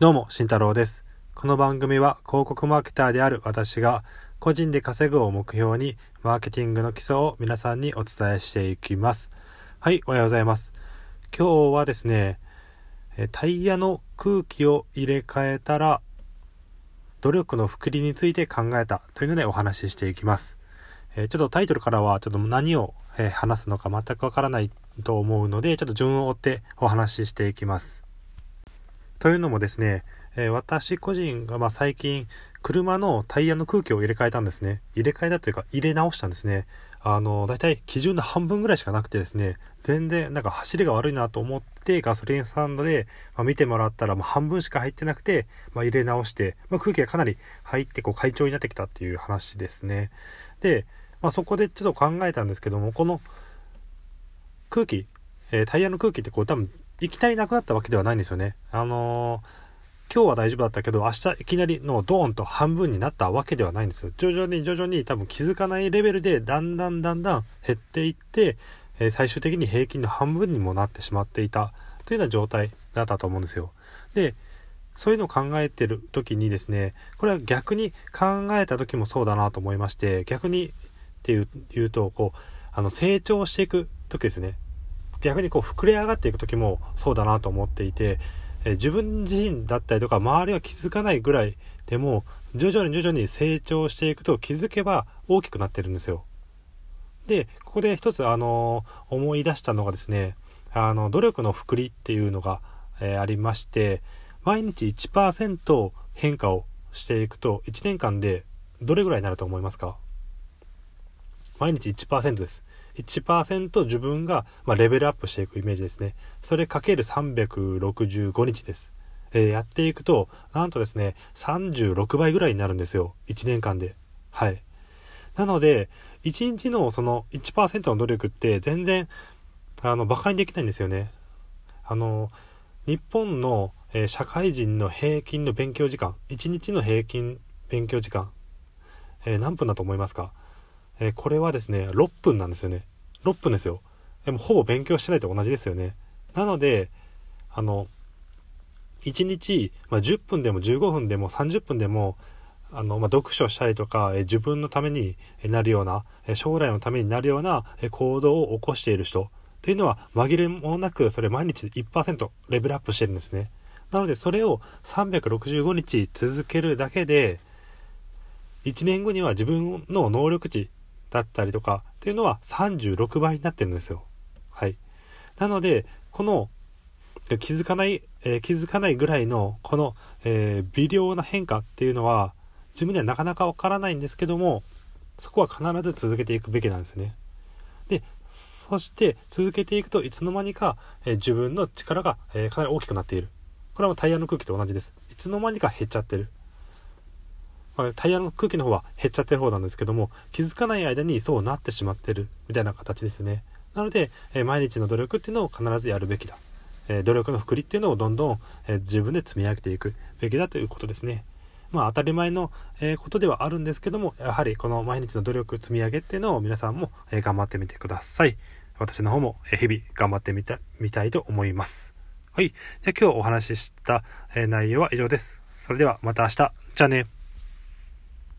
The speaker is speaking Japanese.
どうも、慎太郎です。この番組は広告マーケターである私が個人で稼ぐを目標にマーケティングの基礎を皆さんにお伝えしていきます。はい、おはようございます。今日はですね、タイヤの空気を入れ替えたら努力の複利について考えたというのでお話ししていきます。ちょっとタイトルからはちょっと何を、話すのか全くわからないと思うので、ちょっと順を追ってお話ししていきます。というのもですね、え私個人がま最近車のタイヤの空気を入れ替えたんですね。入れ替えたというか入れ直したんですね。あの、だいたい基準の半分ぐらいしかなくてですね、全然なんか走りが悪いなと思ってガソリンスタンドで、ま見てもらったらもう半分しか入ってなくて、まあ、入れ直して、まあ、空気がかなり入ってこう快調になってきたっていう話ですね。で、まあ、そこでちょっと考えたんですけども、この空気、えータイヤの空気ってこう多分いきなりなくなったわけではないんですよね。あのー今日は大丈夫だったけど明日いきなりのドーンと半分になったわけではないんですよ。徐々に徐々に多分気づかないレベルでだんだんだんだん減っていって、えー最終的に平均の半分にもなってしまっていたというような状態だったと思うんですよ。で、そういうのを考えてる時にですね、これは逆に考えた時もそうだなと思いまして、逆にっていう言うと、こう、あの成長していく時ですね。逆にこう膨れ上がっていく時もそうだなと思っていて、え自分自身だったりとか周りは気づかないぐらいでも徐々に徐々に成長していくと気づけば大きくなってるんですよ。でここで一つあの思い出したのがですねあの努力の複利っていうのが、えーありまして毎日1%変化をしていくと1年間でどれぐらいになると思いますか？毎日1%です。1%自分が、まあ、レベルアップしていくイメージですね。それかける365日です。えーやっていくと、なんとですね、36倍ぐらいになるんですよ。1年間で。はい。なので、1日のその1%の努力って全然、あの、馬鹿にできないんですよね。あの、日本の、えー社会人の平均の勉強時間、1日の平均勉強時間、えー何分だと思いますか？えーこれはですね、6分なんですよね。6分ですよ。でもほぼ勉強してないと同じですよね。なので、あの、1日、まあ、10分でも15分でも30分でも、あの、まあ、読書したりとか、えー自分のためになるような、えー将来のためになるようなえー行動を起こしている人っていうのは紛れもなくそれ毎日1%レベルアップしてるんですね。なのでそれを365日続けるだけで、1年後には自分の能力値だったりとかっていうのは36倍になってるんですよ。はい。なので、この気づかない、えー気づかないぐらいのこの、えー微量な変化っていうのは自分にはなかなかわからないんですけども、そこは必ず続けていくべきなんですね。で、そして続けていくといつの間にか、えー自分の力が、えかなり大きくなっている。これはタイヤの空気と同じです。いつの間にか減っちゃってる。まあタイヤの空気の方は減っちゃってる方なんですけども気づかない間にそうなってしまってるみたいな形ですねなので、え毎日の努力っていうのを必ずやるべきだ、え努力の複利っていうのをどんどん、え自分で積み上げていくべきだということですねまあ当たり前の、えことではあるんですけどもやはりこの毎日の努力積み上げっていうのを皆さんも、え頑張ってみてください私の方も、え日々頑張ってみたみたいと思いますはい。で今日お話しした、え内容は以上です。それではまた明日。じゃあね。